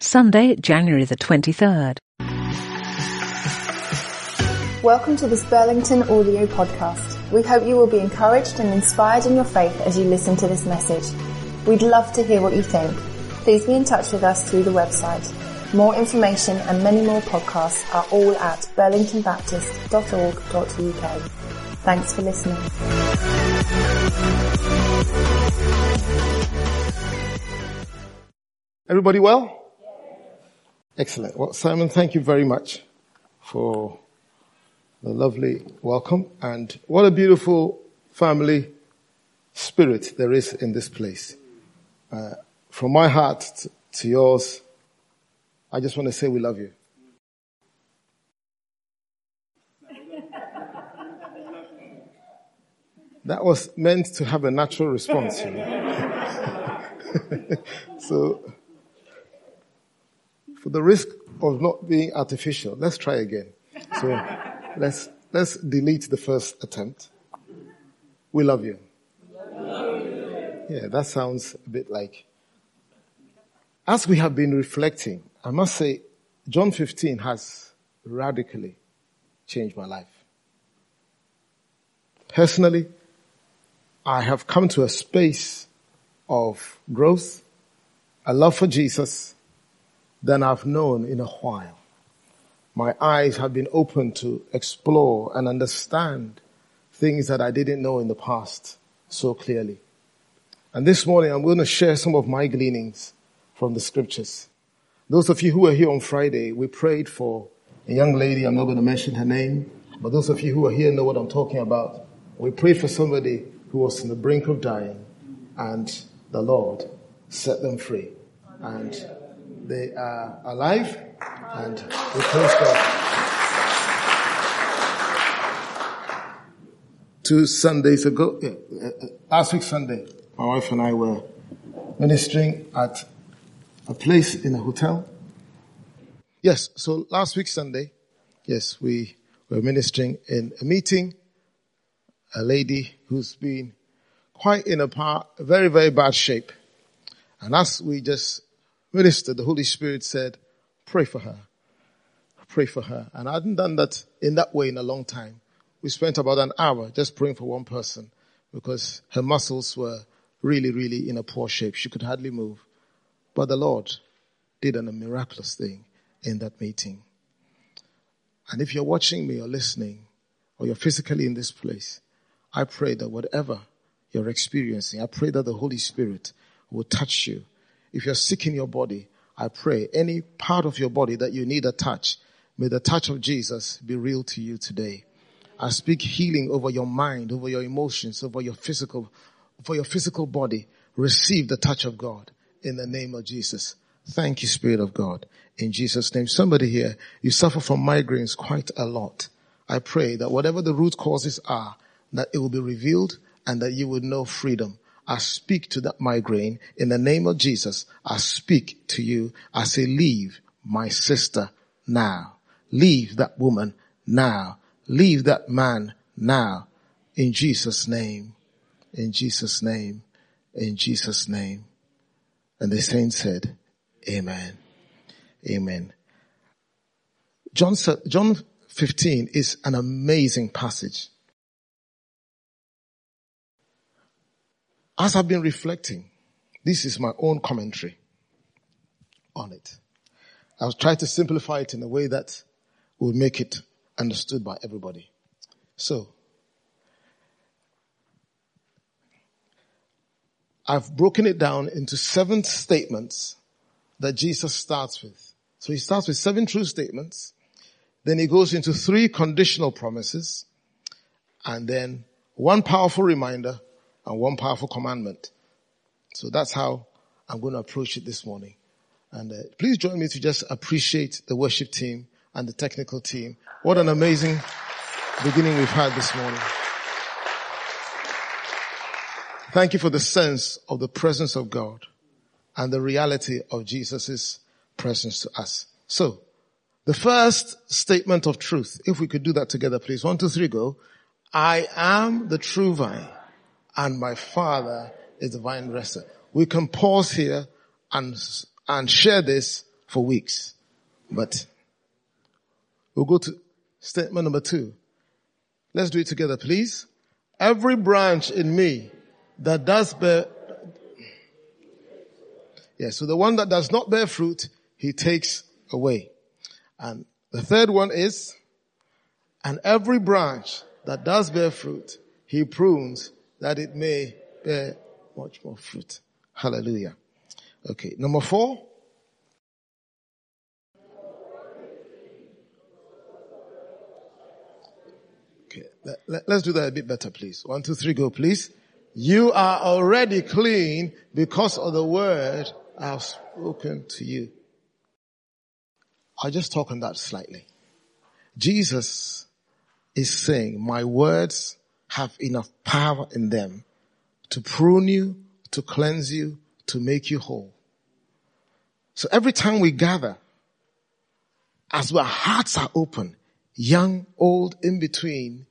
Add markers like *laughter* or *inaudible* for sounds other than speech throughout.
Sunday, January the 23rd. Welcome to this Burlington audio podcast. We hope you will be encouraged and inspired in your faith as you listen to this message. We'd love to hear what you think. Please be in touch with us through the website. More information and many more podcasts are all at burlingtonbaptist.org.uk. Thanks for listening. Everybody well? Excellent. Well, Simon, thank you very much for the lovely welcome and what a beautiful family spirit there is in this place. Uh, from my heart to, to yours, I just want to say we love you. That was meant to have a natural response, you know. *laughs* so, for the risk of not being artificial, let's try again. So, *laughs* let's, let's delete the first attempt. We love you. Yeah, that sounds a bit like. As we have been reflecting, I must say, John 15 has radically changed my life. Personally, I have come to a space of growth, a love for Jesus than I've known in a while. My eyes have been opened to explore and understand things that I didn't know in the past so clearly. And this morning I'm going to share some of my gleanings from the scriptures. Those of you who were here on Friday, we prayed for a young lady, I'm not going to mention her name, but those of you who are here know what I'm talking about. We prayed for somebody who was on the brink of dying and the Lord set them free. And they are alive and we praise God. Two Sundays ago, uh, last week Sunday, my wife and I were ministering at a place in a hotel. Yes, so last week Sunday, yes, we were ministering in a meeting a lady who's been quite in a very, very bad shape. And as we just ministered, the Holy Spirit said, pray for her. Pray for her. And I hadn't done that in that way in a long time. We spent about an hour just praying for one person because her muscles were really, really in a poor shape. She could hardly move. But the Lord did a miraculous thing in that meeting. And if you're watching me or listening, or you're physically in this place, I pray that whatever you're experiencing, I pray that the Holy Spirit will touch you. If you're sick in your body, I pray any part of your body that you need a touch, may the touch of Jesus be real to you today. I speak healing over your mind, over your emotions, over your physical, for your physical body. Receive the touch of God in the name of Jesus. Thank you, Spirit of God. In Jesus' name. Somebody here, you suffer from migraines quite a lot. I pray that whatever the root causes are, that it will be revealed and that you would know freedom. I speak to that migraine in the name of Jesus. I speak to you. I say, leave my sister now. Leave that woman now. Leave that man now. In Jesus name. In Jesus name. In Jesus name. And the saint said, Amen. Amen. John, John 15 is an amazing passage. As I've been reflecting, this is my own commentary on it. I'll try to simplify it in a way that will make it understood by everybody. So, I've broken it down into seven statements that Jesus starts with. So he starts with seven true statements. Then he goes into three conditional promises and then one powerful reminder and one powerful commandment. So that's how I'm going to approach it this morning. And uh, please join me to just appreciate the worship team and the technical team. What an amazing beginning we've had this morning. Thank you for the sense of the presence of God and the reality of Jesus' presence to us. So, the first statement of truth, if we could do that together, please. One, two, three, go. I am the true vine and my father is the vine dresser. We can pause here and, and share this for weeks. But we'll go to statement number two. Let's do it together, please. Every branch in me that does bear, yeah, so the one that does not bear fruit, he takes away. And the third one is, and every branch that does bear fruit, he prunes that it may bear much more fruit. Hallelujah. Okay. Number four. Okay. Let, us do that a bit better, please. One, two, three, go, please. You are already clean because of the word I've spoken to you. I'll just talk on that slightly. Jesus is saying, my words have enough power in them to prune you, to cleanse you, to make you whole. So every time we gather, as our hearts are open, young, old, in between,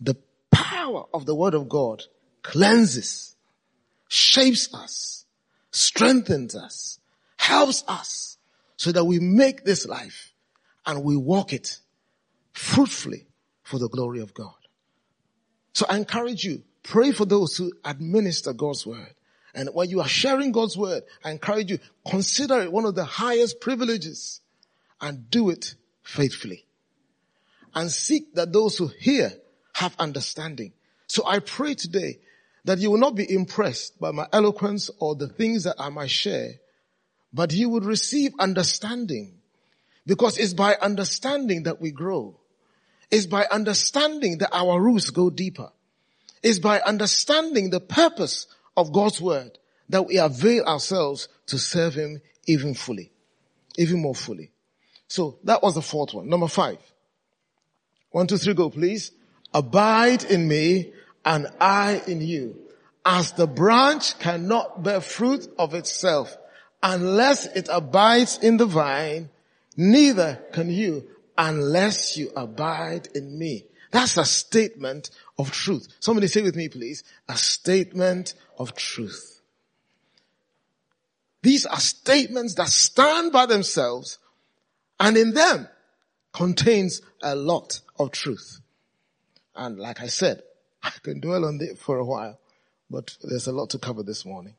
the power of the word of God cleanses, shapes us, strengthens us, helps us so that we make this life and we walk it fruitfully for the glory of God. So I encourage you, pray for those who administer God's word. And when you are sharing God's word, I encourage you, consider it one of the highest privileges and do it faithfully. And seek that those who hear have understanding. So I pray today that you will not be impressed by my eloquence or the things that I might share, but you would receive understanding because it's by understanding that we grow. It's by understanding that our roots go deeper. It's by understanding the purpose of God's word that we avail ourselves to serve him even fully, even more fully. So that was the fourth one. Number five. One, two, three, go please. Abide in me and I in you. As the branch cannot bear fruit of itself unless it abides in the vine, neither can you unless you abide in me. That's a statement of truth. Somebody say with me, please. A statement of truth. These are statements that stand by themselves and in them contains a lot of truth. And like I said, *laughs* I can dwell on it for a while, but there's a lot to cover this morning.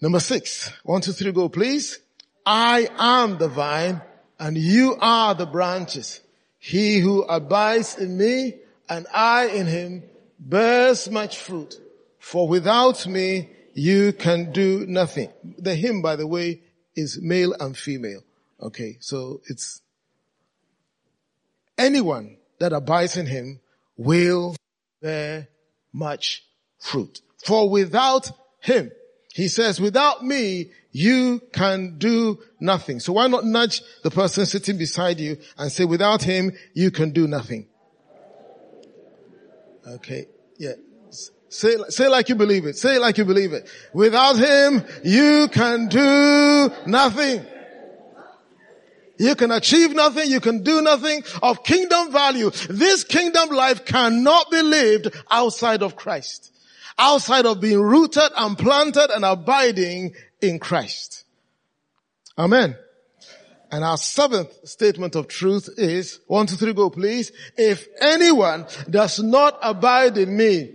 Number six. One, two, three, go please. I am the vine and you are the branches. He who abides in me and I in him bears much fruit. For without me, you can do nothing. The hymn, by the way, is male and female. Okay. So it's anyone that abides in him will bear much fruit. For without him, he says, without me, you can do nothing. So why not nudge the person sitting beside you and say, without him, you can do nothing. Okay. Yeah. Say, say like you believe it. Say like you believe it. Without him, you can do nothing. You can achieve nothing. You can do nothing of kingdom value. This kingdom life cannot be lived outside of Christ. Outside of being rooted and planted and abiding in Christ. Amen. And our seventh statement of truth is, one, two, three, go please. If anyone does not abide in me,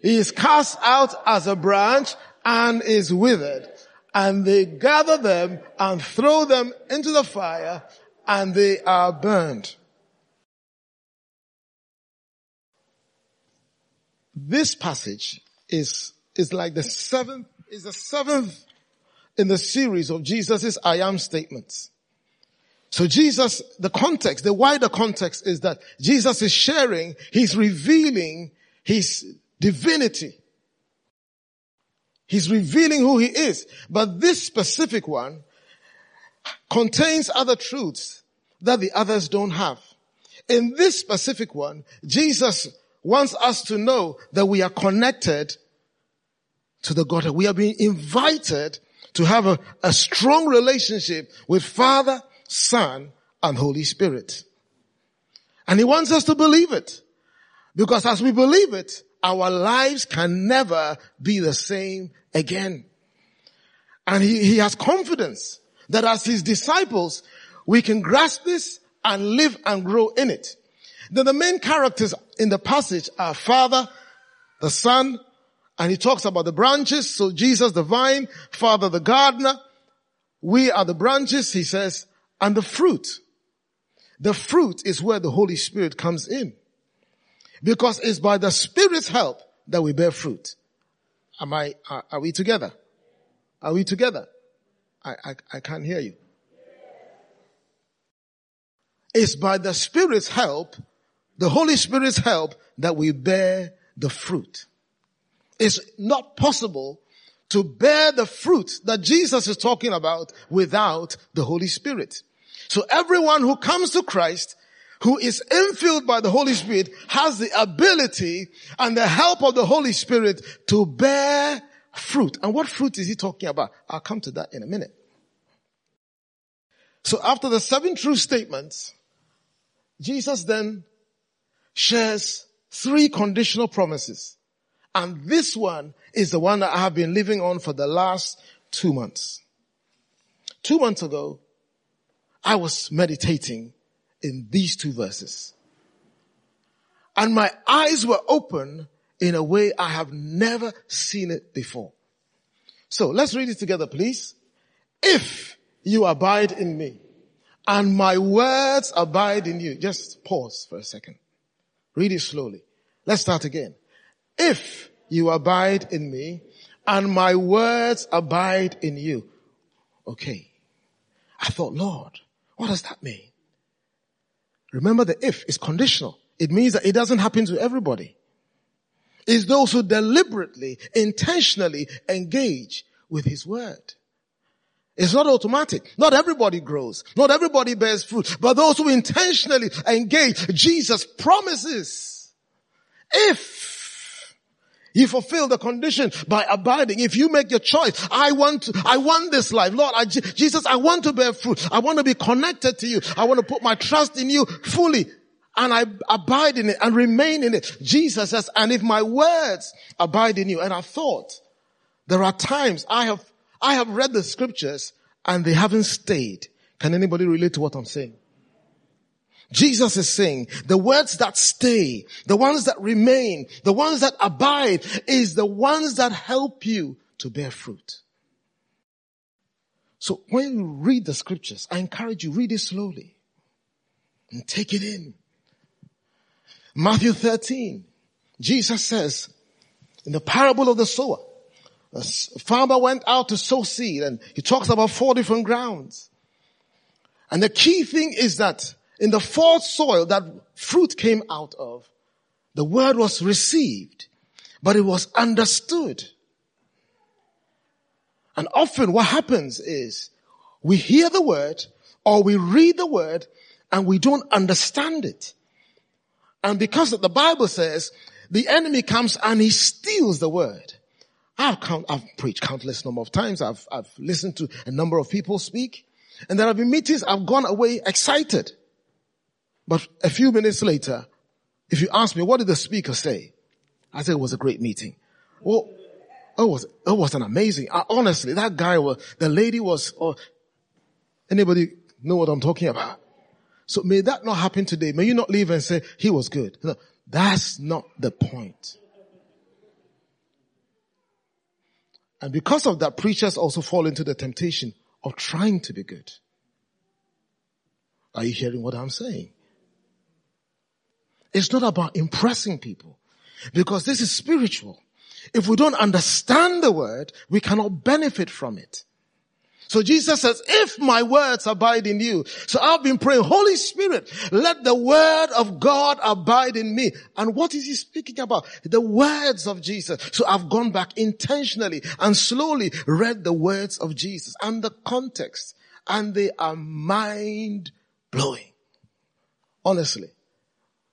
he is cast out as a branch and is withered. And they gather them and throw them into the fire and they are burned. This passage is, is like the seventh, is the seventh in the series of Jesus' I am statements. So Jesus, the context, the wider context is that Jesus is sharing, he's revealing his divinity. He's revealing who he is. But this specific one contains other truths that the others don't have. In this specific one, Jesus wants us to know that we are connected to the Godhead. We are being invited to have a, a strong relationship with Father, Son, and Holy Spirit. And He wants us to believe it. Because as we believe it, our lives can never be the same again. And he, he has confidence that as his disciples, we can grasp this and live and grow in it. Then the main characters in the passage are Father, the Son, and he talks about the branches. So Jesus, the vine, Father, the gardener. We are the branches, he says, and the fruit. The fruit is where the Holy Spirit comes in. Because it's by the Spirit's help that we bear fruit. Am I, are, are we together? Are we together? I, I, I can't hear you. It's by the Spirit's help, the Holy Spirit's help, that we bear the fruit. It's not possible to bear the fruit that Jesus is talking about without the Holy Spirit. So everyone who comes to Christ, who is infilled by the Holy Spirit, has the ability and the help of the Holy Spirit to bear fruit. And what fruit is he talking about? I'll come to that in a minute. So after the seven true statements, Jesus then shares three conditional promises. And this one is the one that I have been living on for the last two months. Two months ago, I was meditating in these two verses. And my eyes were open in a way I have never seen it before. So let's read it together, please. If you abide in me and my words abide in you. Just pause for a second. Read it slowly. Let's start again. If you abide in me and my words abide in you. Okay. I thought, Lord, what does that mean? Remember the if is conditional. It means that it doesn't happen to everybody. It's those who deliberately, intentionally engage with his word. It's not automatic. Not everybody grows. Not everybody bears fruit. But those who intentionally engage Jesus promises. If you fulfill the condition by abiding. If you make your choice, I want to, I want this life. Lord, I, Jesus, I want to bear fruit. I want to be connected to you. I want to put my trust in you fully. And I abide in it and remain in it. Jesus says, and if my words abide in you, and I thought, there are times I have, I have read the scriptures and they haven't stayed. Can anybody relate to what I'm saying? Jesus is saying the words that stay, the ones that remain, the ones that abide is the ones that help you to bear fruit. So when you read the scriptures, I encourage you, read it slowly and take it in. Matthew 13, Jesus says in the parable of the sower, a farmer went out to sow seed and he talks about four different grounds. And the key thing is that in the fourth soil that fruit came out of, the word was received, but it was understood. And often what happens is we hear the word or we read the word and we don't understand it. And because the Bible says the enemy comes and he steals the word. I've, count, I've preached countless number of times. I've, I've listened to a number of people speak and there have been meetings I've gone away excited. But a few minutes later, if you ask me, what did the speaker say? I said it was a great meeting. Well, it was, it was an amazing, uh, honestly, that guy was, the lady was, oh, anybody know what I'm talking about? So may that not happen today. May you not leave and say, he was good. No, that's not the point. And because of that, preachers also fall into the temptation of trying to be good. Are you hearing what I'm saying? It's not about impressing people because this is spiritual. If we don't understand the word, we cannot benefit from it. So Jesus says, if my words abide in you. So I've been praying, Holy Spirit, let the word of God abide in me. And what is he speaking about? The words of Jesus. So I've gone back intentionally and slowly read the words of Jesus and the context and they are mind blowing. Honestly.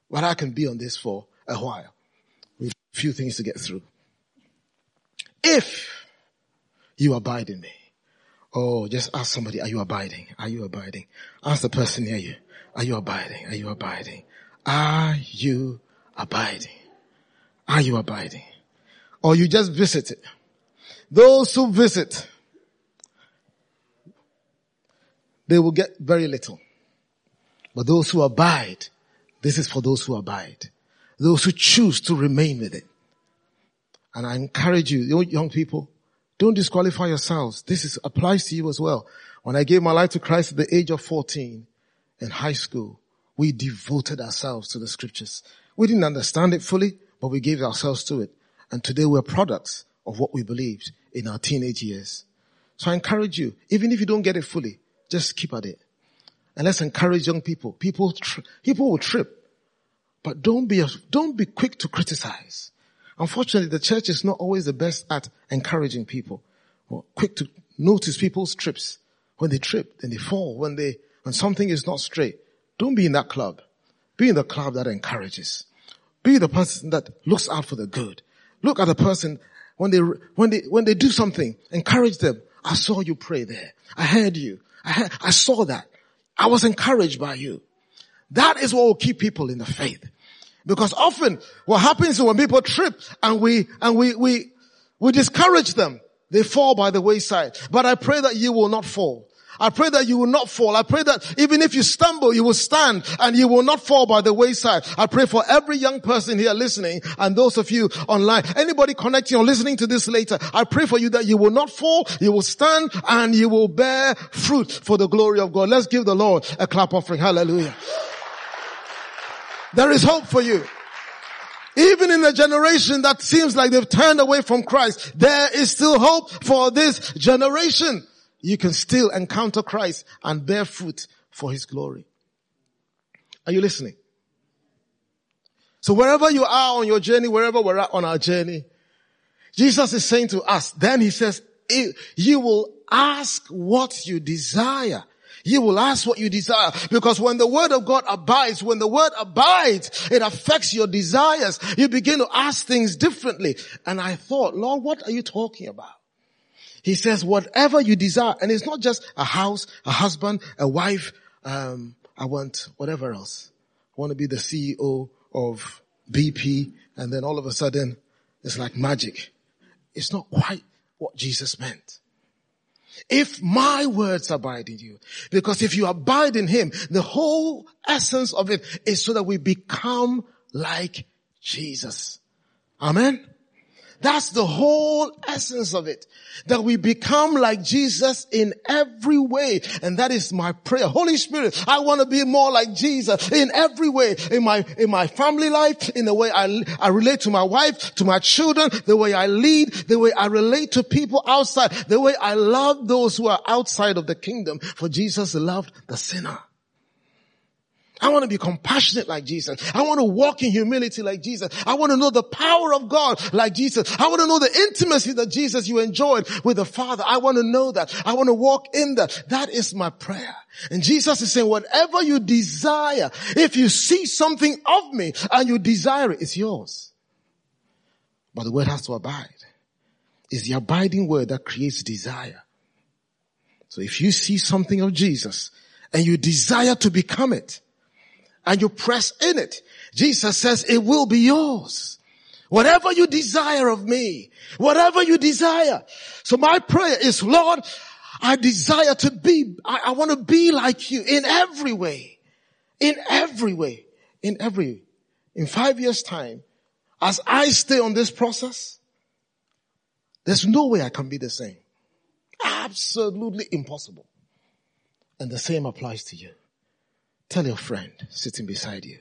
But I can be on this for a while with a few things to get through. If you abide in me, oh, just ask somebody, are you abiding? Are you abiding? Ask the person near you, are you abiding? Are you abiding? Are you abiding? Are you abiding? Or you just visit it. Those who visit, they will get very little. But those who abide, this is for those who abide. Those who choose to remain with it. And I encourage you, young people, don't disqualify yourselves. This is, applies to you as well. When I gave my life to Christ at the age of 14 in high school, we devoted ourselves to the scriptures. We didn't understand it fully, but we gave ourselves to it. And today we're products of what we believed in our teenage years. So I encourage you, even if you don't get it fully, just keep at it. And let's encourage young people. People, tri- people will trip, but don't be, don't be quick to criticize. Unfortunately, the church is not always the best at encouraging people or quick to notice people's trips. When they trip, then they fall. When they, when something is not straight, don't be in that club. Be in the club that encourages. Be the person that looks out for the good. Look at the person when they, when they, when they do something, encourage them. I saw you pray there. I heard you. I, heard, I saw that. I was encouraged by you. That is what will keep people in the faith. Because often what happens is when people trip and we, and we, we, we discourage them, they fall by the wayside. But I pray that you will not fall. I pray that you will not fall. I pray that even if you stumble, you will stand and you will not fall by the wayside. I pray for every young person here listening and those of you online, anybody connecting or listening to this later, I pray for you that you will not fall, you will stand and you will bear fruit for the glory of God. Let's give the Lord a clap offering. Hallelujah. There is hope for you. Even in a generation that seems like they've turned away from Christ, there is still hope for this generation. You can still encounter Christ and bear fruit for His glory. Are you listening? So wherever you are on your journey, wherever we're at on our journey, Jesus is saying to us, then He says, you will ask what you desire you will ask what you desire because when the word of God abides, when the word abides, it affects your desires. You begin to ask things differently. And I thought, Lord, what are you talking about? He says, whatever you desire, and it's not just a house, a husband, a wife, um, I want whatever else. I want to be the CEO of BP, and then all of a sudden, it's like magic. It's not quite what Jesus meant. If my words abide in you, because if you abide in him, the whole essence of it is so that we become like Jesus. Amen. That's the whole essence of it. That we become like Jesus in every way. And that is my prayer. Holy Spirit, I want to be more like Jesus in every way. In my, in my family life, in the way I, I relate to my wife, to my children, the way I lead, the way I relate to people outside, the way I love those who are outside of the kingdom. For Jesus loved the sinner. I want to be compassionate like Jesus. I want to walk in humility like Jesus. I want to know the power of God like Jesus. I want to know the intimacy that Jesus you enjoyed with the Father. I want to know that. I want to walk in that. That is my prayer. And Jesus is saying, whatever you desire, if you see something of me and you desire it, it's yours. But the word has to abide. It's the abiding word that creates desire. So if you see something of Jesus and you desire to become it, and you press in it, Jesus says it will be yours. Whatever you desire of me, whatever you desire. So my prayer is, Lord, I desire to be, I, I want to be like you in every way. In every way. In every, in five years time, as I stay on this process, there's no way I can be the same. Absolutely impossible. And the same applies to you. Tell your friend sitting beside you,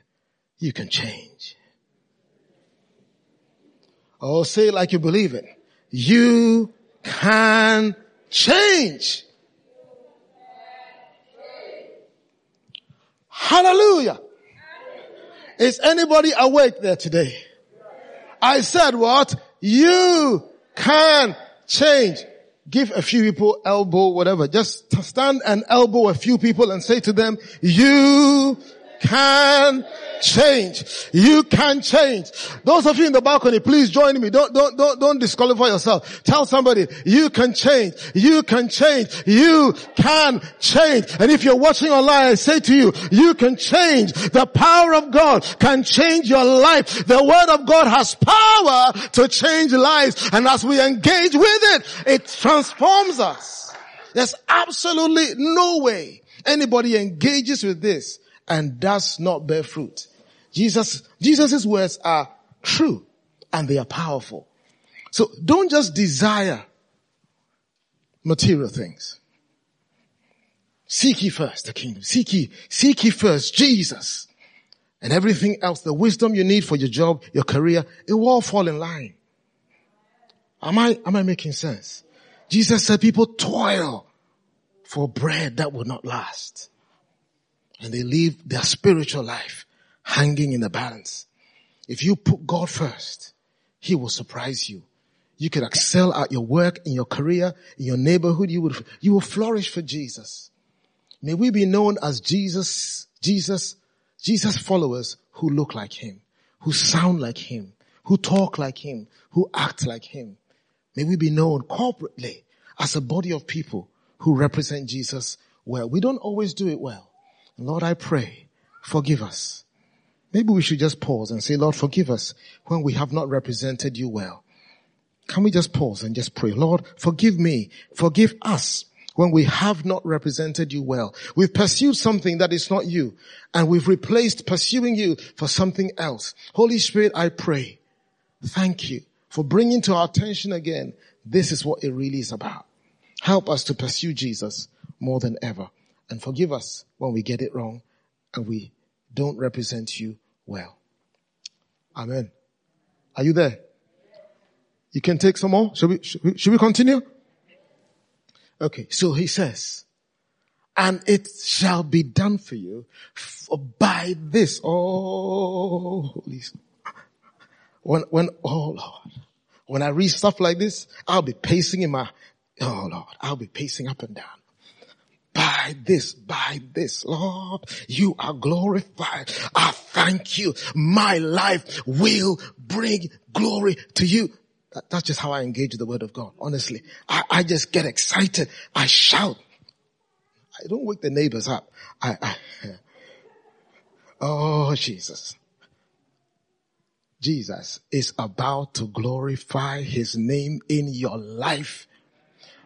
you can change. Oh, say it like you believe it. You can change. Hallelujah. Is anybody awake there today? I said what? You can change give a few people elbow, whatever. Just stand and elbow a few people and say to them, you can change. You can change. Those of you in the balcony, please join me. Don't, don't, don't, don't disqualify yourself. Tell somebody, you can change. You can change. You can change. And if you're watching online, I say to you, you can change. The power of God can change your life. The word of God has power to change lives. And as we engage with it, it transforms us. There's absolutely no way anybody engages with this and does not bear fruit, Jesus, Jesus' words are true and they are powerful. So don't just desire material things. Seek ye first the kingdom. Seek ye, seek ye first Jesus. And everything else, the wisdom you need for your job, your career, it will all fall in line. Am I, am I making sense? Jesus said people toil for bread that will not last. And they leave their spiritual life hanging in the balance. If you put God first, He will surprise you. You can excel at your work, in your career, in your neighborhood. You would, you will flourish for Jesus. May we be known as Jesus, Jesus, Jesus followers who look like Him, who sound like Him, who talk like Him, who act like Him. May we be known corporately as a body of people who represent Jesus well. We don't always do it well. Lord, I pray, forgive us. Maybe we should just pause and say, Lord, forgive us when we have not represented you well. Can we just pause and just pray? Lord, forgive me, forgive us when we have not represented you well. We've pursued something that is not you and we've replaced pursuing you for something else. Holy Spirit, I pray. Thank you for bringing to our attention again. This is what it really is about. Help us to pursue Jesus more than ever and forgive us when we get it wrong and we don't represent you well. Amen. Are you there? You can take some more. Should we, should we, should we continue? Okay. So he says, and it shall be done for you by this. Oh, holy. When, when, oh Lord, when I read stuff like this, I'll be pacing in my, oh Lord, I'll be pacing up and down by this, by this, Lord, you are glorified. I thank you. My life will bring glory to you. That, that's just how I engage the word of God. Honestly, I, I just get excited. I shout. I don't wake the neighbors up. I, I *laughs* oh Jesus. Jesus is about to glorify his name in your life.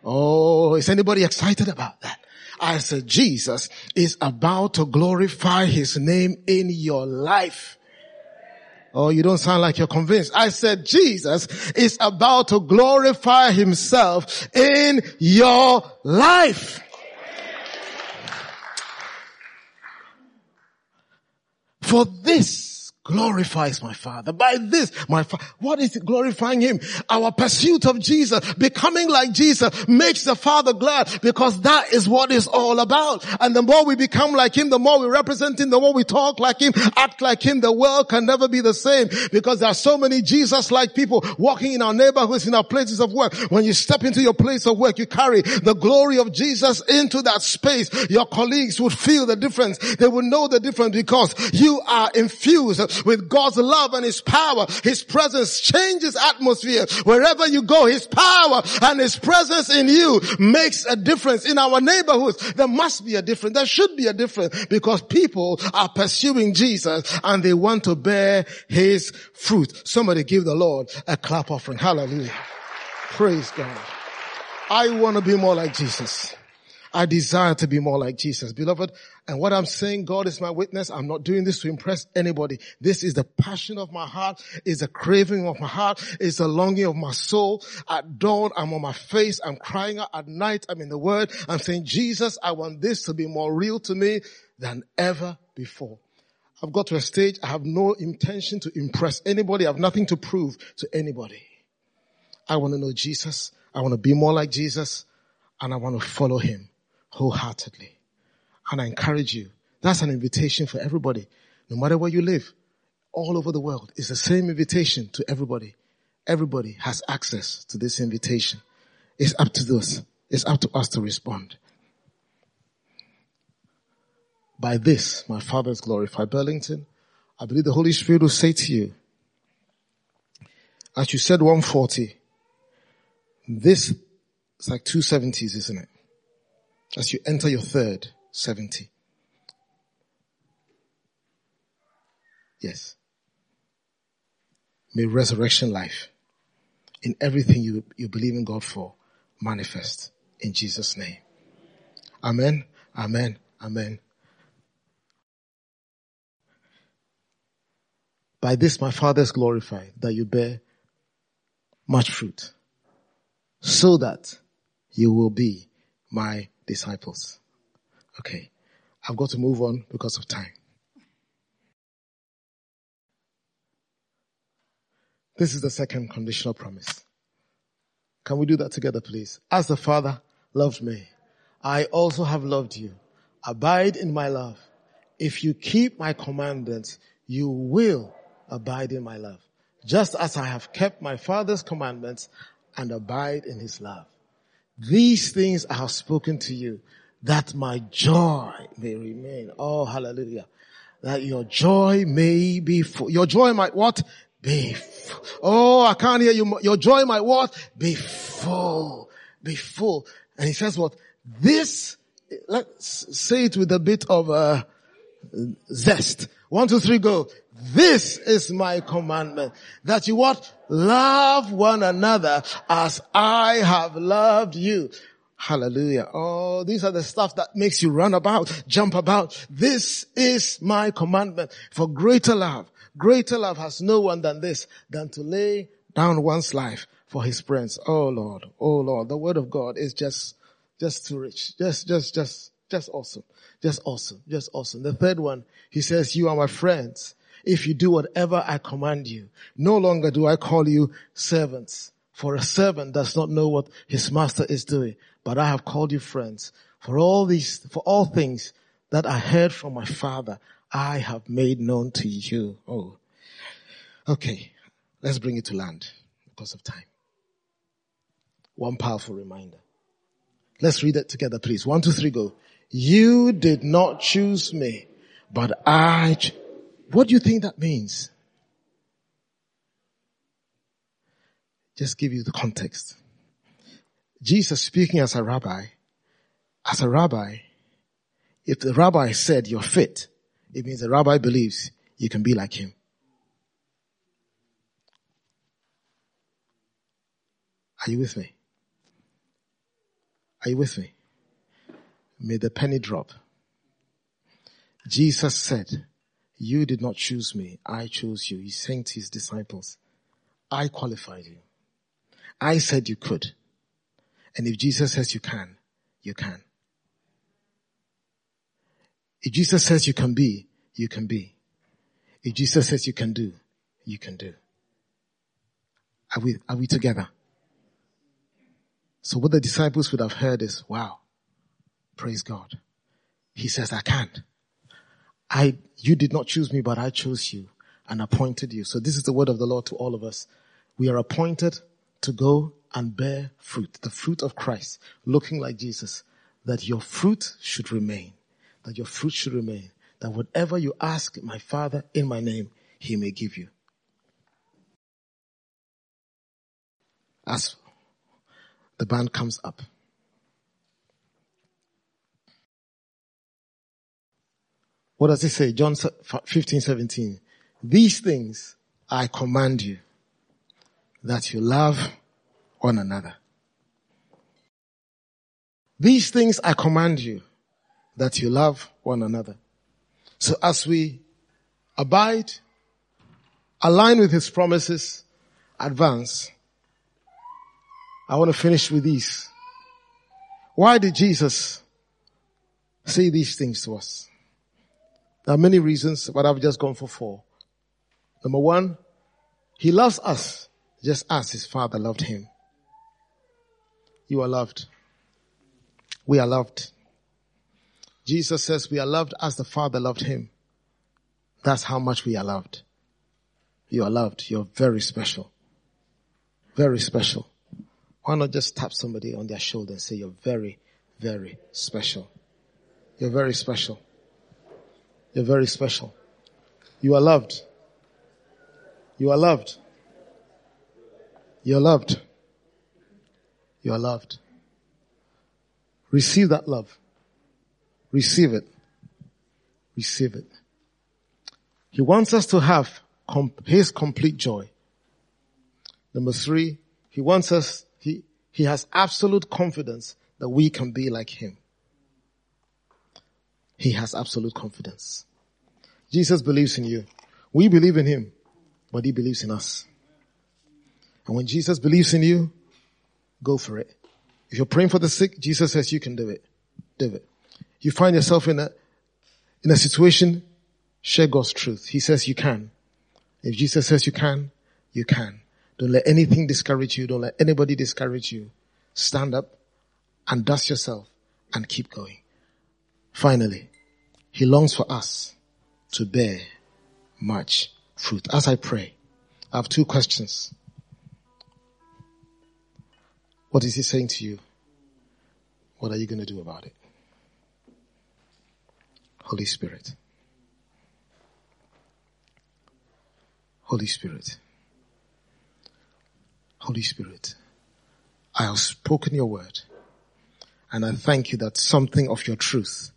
Oh, is anybody excited about that? I said, Jesus is about to glorify his name in your life. Oh, you don't sound like you're convinced. I said, Jesus is about to glorify himself in your life. For this glorifies my Father. By this, my Father, what is glorifying Him? Our pursuit of Jesus, becoming like Jesus makes the Father glad because that is what it's all about. And the more we become like Him, the more we represent Him, the more we talk like Him, act like Him, the world can never be the same because there are so many Jesus-like people walking in our neighborhoods, in our places of work. When you step into your place of work, you carry the glory of Jesus into that space. Your colleagues would feel the difference. They would know the difference because you are infused with God's love and His power. His presence changes atmosphere. Wherever you go, His power and His presence in you makes a difference. In our neighborhoods, there must be a difference. There should be a difference because people are pursuing Jesus and they want to bear His fruit. Somebody give the Lord a clap offering. Hallelujah. Praise God. I want to be more like Jesus. I desire to be more like Jesus. Beloved, and what I'm saying, God is my witness. I'm not doing this to impress anybody. This is the passion of my heart, is a craving of my heart, is a longing of my soul. At dawn, I'm on my face, I'm crying out. At night, I'm in the word. I'm saying, Jesus, I want this to be more real to me than ever before. I've got to a stage, I have no intention to impress anybody. I have nothing to prove to anybody. I want to know Jesus. I want to be more like Jesus and I want to follow him wholeheartedly. And I encourage you. That's an invitation for everybody. No matter where you live, all over the world, it's the same invitation to everybody. Everybody has access to this invitation. It's up to us. It's up to us to respond. By this, my Father is glorified. Burlington, I believe the Holy Spirit will say to you, as you said 140, this it's like 270s, isn't it? As you enter your third, 70. Yes. May resurrection life in everything you, you believe in God for manifest in Jesus name. Amen. Amen. Amen. By this my Father is glorified, that you bear much fruit, so that you will be my disciples. Okay. I've got to move on because of time. This is the second conditional promise. Can we do that together, please? As the Father loved me, I also have loved you. Abide in my love. If you keep my commandments, you will abide in my love. Just as I have kept my Father's commandments and abide in his love. These things I have spoken to you that my joy may remain. Oh, hallelujah. That your joy may be full. Your joy might what? Be full. Oh, I can't hear you. Your joy might what? Be full. Be full. And he says what? This, let's say it with a bit of uh, zest. One, two, three, go. This is my commandment. That you what? Love one another as I have loved you. Hallelujah. Oh, these are the stuff that makes you run about, jump about. This is my commandment for greater love. Greater love has no one than this, than to lay down one's life for his friends. Oh Lord, oh Lord, the word of God is just, just too rich. Just, just, just, just awesome. Just awesome. Just awesome. The third one, he says, you are my friends. If you do whatever I command you, no longer do I call you servants. For a servant does not know what his master is doing, but I have called you friends. For all these, for all things that I heard from my father, I have made known to you. Oh, okay. Let's bring it to land because of time. One powerful reminder. Let's read it together, please. One, two, three, go. You did not choose me, but I, what do you think that means? Just give you the context. Jesus speaking as a rabbi, as a rabbi, if the rabbi said you're fit, it means the rabbi believes you can be like him. Are you with me? Are you with me? May the penny drop. Jesus said, you did not choose me. I chose you. He sent his disciples. I qualified you. I said you could. And if Jesus says you can, you can. If Jesus says you can be, you can be. If Jesus says you can do, you can do. Are we, are we together? So what the disciples would have heard is, wow, praise God. He says, I can't. I, you did not choose me, but I chose you and appointed you. So this is the word of the Lord to all of us. We are appointed to go and bear fruit, the fruit of Christ, looking like Jesus, that your fruit should remain, that your fruit should remain, that whatever you ask my Father in my name, he may give you. As the band comes up. What does it say? John 15, 17. These things I command you that you love one another. These things I command you that you love one another. So as we abide, align with his promises, advance, I want to finish with these. Why did Jesus say these things to us? There are many reasons, but I've just gone for four. Number one, he loves us just as his father loved him. You are loved. We are loved. Jesus says we are loved as the father loved him. That's how much we are loved. You are loved. You're very special. Very special. Why not just tap somebody on their shoulder and say, you're very, very special. You're very special. You're very special. You are loved. You are loved. You're loved. You are loved. Receive that love. Receive it. Receive it. He wants us to have his complete joy. Number three, he wants us he, he has absolute confidence that we can be like him. He has absolute confidence. Jesus believes in you. We believe in him, but he believes in us. And when Jesus believes in you, go for it. If you're praying for the sick, Jesus says you can do it. Do it. You find yourself in a, in a situation, share God's truth. He says you can. If Jesus says you can, you can. Don't let anything discourage you. Don't let anybody discourage you. Stand up and dust yourself and keep going. Finally, he longs for us to bear much fruit. As I pray, I have two questions. What is he saying to you? What are you going to do about it? Holy Spirit. Holy Spirit. Holy Spirit. I have spoken your word and I thank you that something of your truth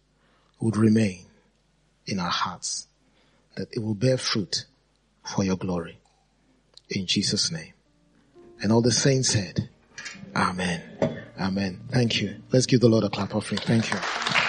would remain in our hearts, that it will bear fruit for your glory. In Jesus name. And all the saints said, Amen. Amen. Thank you. Let's give the Lord a clap offering. Thank you.